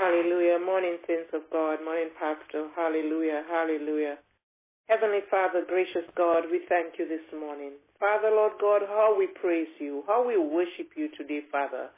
Hallelujah. Morning, saints of God. Morning, Pastor. Hallelujah. Hallelujah. Heavenly Father, gracious God, we thank you this morning. Father, Lord God, how we praise you, how we worship you today, Father.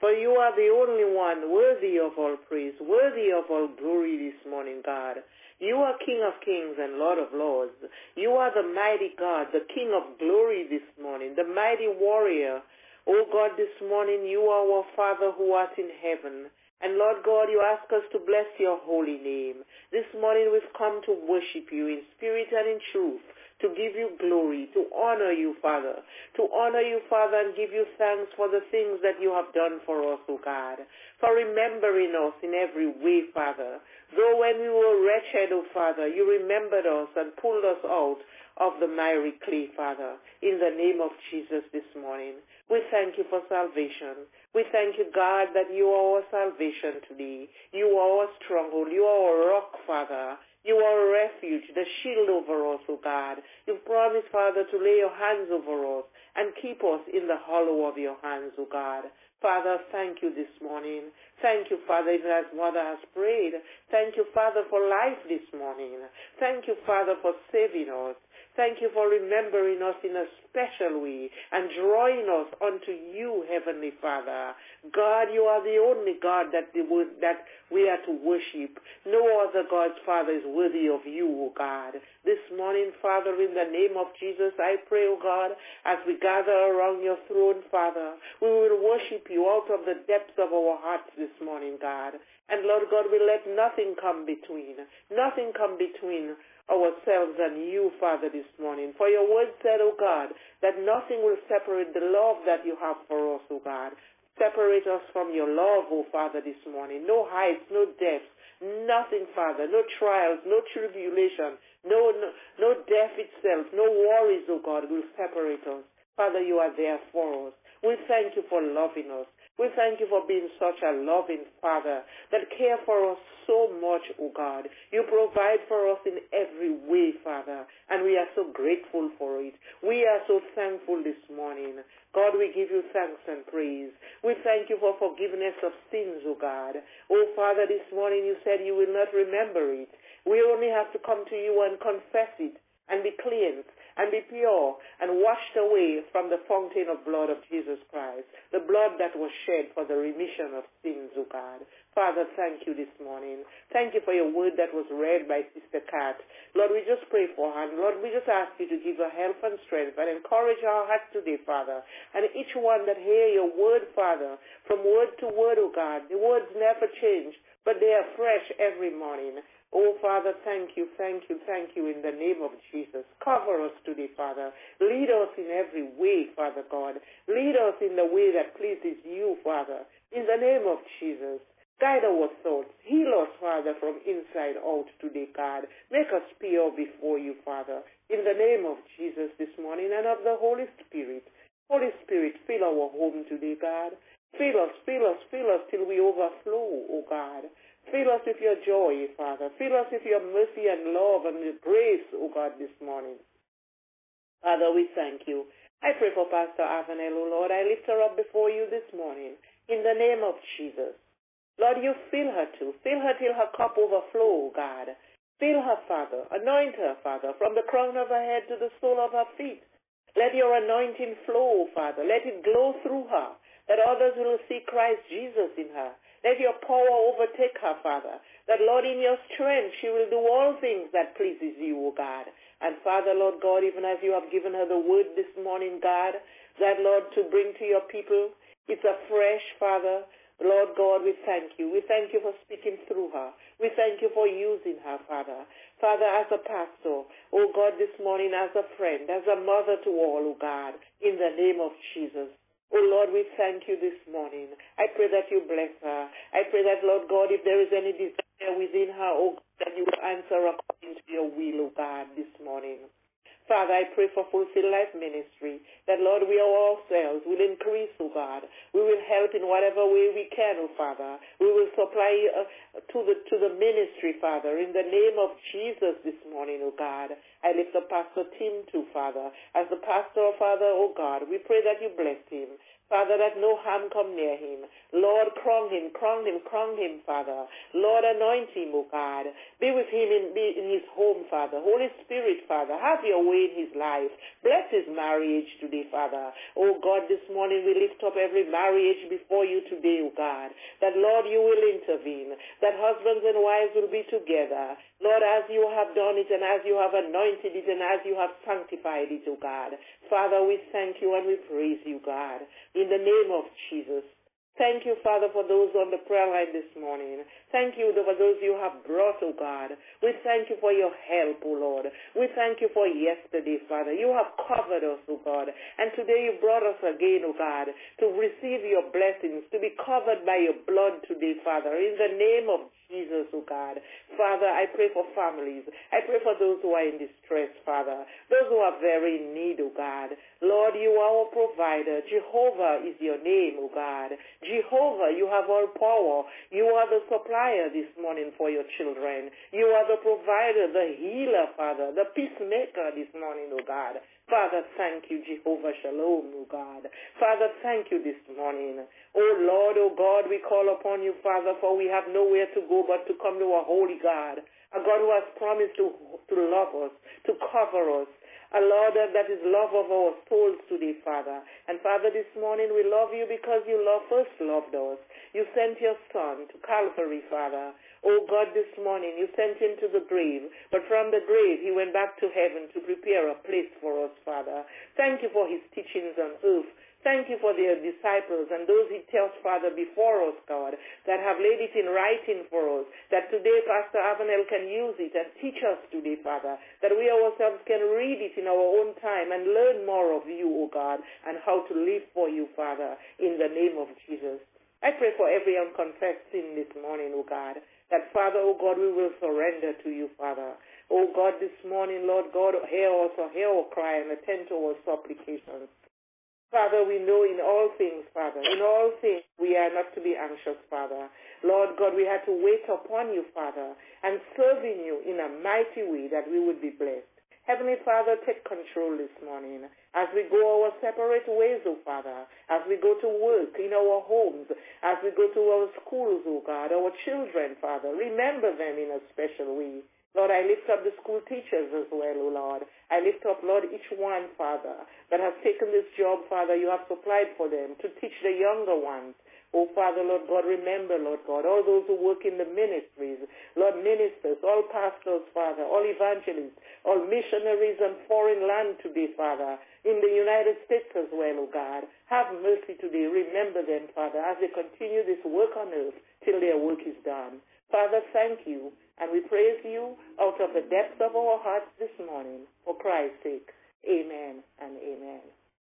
For you are the only one worthy of all praise, worthy of all glory this morning, God. You are King of kings and Lord of lords. You are the mighty God, the King of glory this morning, the mighty warrior. Oh God, this morning you are our Father who art in heaven. And Lord God, you ask us to bless your holy name. This morning we've come to worship you in spirit and in truth, to give you glory, to honor you, Father, to honor you, Father, and give you thanks for the things that you have done for us, O God, for remembering us in every way, Father. Though when we were wretched, O Father, you remembered us and pulled us out of the miry clay, Father, in the name of Jesus this morning. We thank you for salvation. We thank you, God, that you are our salvation today. You are our stronghold. You are our rock, Father. You are a refuge, the shield over us, O God. You've promised, Father, to lay your hands over us and keep us in the hollow of your hands, O God. Father, thank you this morning. Thank you, Father, even as Mother has prayed. Thank you, Father, for life this morning. Thank you, Father, for saving us. Thank you for remembering us in a special way and drawing us unto you, Heavenly Father. God, you are the only God that, that we are to worship. No other God, Father, is worthy of you, O God. This morning, Father, in the name of Jesus, I pray, O God, as we gather around your throne, Father, we will worship you out of the depths of our hearts this morning, God. And Lord God, we let nothing come between. Nothing come between ourselves and you, Father, this morning. For your word said, O God, that nothing will separate the love that you have for us, O God. Separate us from your love, O Father, this morning. No heights, no depths, nothing, Father, no trials, no tribulation, no, no, no death itself, no worries, O God, will separate us. Father, you are there for us. We thank you for loving us. We thank you for being such a loving Father that care for us so much, O oh God. You provide for us in every way, Father, and we are so grateful for it. We are so thankful this morning. God, we give you thanks and praise. We thank you for forgiveness of sins, O oh God. Oh Father, this morning you said you will not remember it. We only have to come to you and confess it and be cleansed and be pure and washed away from the fountain of blood of Jesus Christ, the blood that was shed for the remission of sins, O God. Father, thank you this morning. Thank you for your word that was read by Sister Kat. Lord, we just pray for her. Lord, we just ask you to give her help and strength and encourage our hearts today, Father. And each one that hear your word, Father, from word to word, O God, the words never change, but they are fresh every morning. Oh, Father, thank you, thank you, thank you in the name of Jesus. Cover us today, Father. Lead us in every way, Father God. Lead us in the way that pleases you, Father. In the name of Jesus. Guide our thoughts. Heal us, Father, from inside out today, God. Make us pure before you, Father. In the name of Jesus this morning and of the Holy Spirit. Holy Spirit, fill our home today, God. Fill us, fill us, fill us till we overflow, O oh God. Fill us with your joy, Father. Fill us with your mercy and love and your grace, O oh God, this morning. Father, we thank you. I pray for Pastor Avenel, O Lord. I lift her up before you this morning in the name of Jesus. Lord, you fill her too. Fill her till her cup overflow, God. Fill her, Father. Anoint her, Father, from the crown of her head to the sole of her feet. Let your anointing flow, Father. Let it glow through her, that others will see Christ Jesus in her. Let your power overtake her, Father. That, Lord, in your strength, she will do all things that pleases you, O God. And Father, Lord God, even as you have given her the word this morning, God, that, Lord, to bring to your people, it's a fresh, Father. Lord God, we thank you. We thank you for speaking through her. We thank you for using her, Father. Father, as a pastor, oh God, this morning as a friend, as a mother to all, oh God, in the name of Jesus. Oh Lord, we thank you this morning. I pray that you bless her. I pray that, Lord God, if there is any desire within her, oh God, that you answer according to your will, oh God, this morning. Father, I pray for Fulfill Life Ministry, that, Lord, we ourselves will increase, oh God. We will help in whatever way we can, oh Father. We will supply uh, to, the, to the ministry, Father, in the name of Jesus this morning, oh God. I lift up Pastor Tim to, Father. As the pastor, Father, oh God, we pray that you bless him. Father, that no harm come near him. Lord, crown him, crown him, crown him, Father. Lord, anoint him, O God. Be with him in, be in his home, Father. Holy Spirit, Father, have your way in his life. Bless his marriage today, Father. Oh God, this morning we lift up every marriage before you today, O God. That, Lord, you will intervene. That husbands and wives will be together. Lord, as you have done it and as you have anointed it and as you have sanctified it, O God. Father, we thank you and we praise you, God. In the name of Jesus. Thank you, Father, for those on the prayer line this morning. Thank you for those you have brought, O oh God. We thank you for your help, O oh Lord. We thank you for yesterday, Father. You have covered us, O oh God. And today you brought us again, O God, to receive your blessings, to be covered by your blood today, Father. In the name of Jesus, O God. Father, I pray for families. I pray for those who are in distress, Father. Those who are very in need, O God. Lord, you are our provider. Jehovah is your name, O God. Jehovah, you have all power. You are the supplier this morning for your children. You are the provider, the healer, Father, the peacemaker this morning, O God. Father, thank you, Jehovah Shalom, O God. Father, thank you this morning. Oh Lord, oh God, we call upon you, Father, for we have nowhere to go but to come to a holy God, a God who has promised to, to love us, to cover us, a Lord that is love of our souls today, Father. And Father, this morning we love you because you love first loved us. You sent your Son to Calvary, Father. Oh God, this morning you sent him to the grave, but from the grave he went back to heaven to prepare a place for us, Father. Thank you for his teachings on earth. Thank you for their disciples and those he tells, Father, before us, God, that have laid it in writing for us, that today Pastor Avenel can use it and teach us today, Father, that we ourselves can read it in our own time and learn more of you, O God, and how to live for you, Father, in the name of Jesus. I pray for every unconfessed sin this morning, O God, that, Father, O God, we will surrender to you, Father. O God, this morning, Lord God, hear us, hear our cry and attend to our supplications. Father, we know in all things, Father, in all things we are not to be anxious, Father. Lord God, we have to wait upon you, Father, and serving you in a mighty way that we would be blessed. Heavenly Father, take control this morning as we go our separate ways, O oh Father, as we go to work in our homes, as we go to our schools, O oh God, our children, Father. Remember them in a special way. Lord, I lift up the school teachers as well, O oh Lord. I lift up, Lord, each one, Father, that has taken this job, Father, you have supplied for them to teach the younger ones. Oh, Father, Lord God, remember, Lord God, all those who work in the ministries, Lord, ministers, all pastors, Father, all evangelists, all missionaries and foreign land today, Father, in the United States as well, oh God. Have mercy today. Remember them, Father, as they continue this work on earth till their work is done. Father, thank you. And we praise you out of the depths of our hearts this morning for Christ's sake. Amen and amen.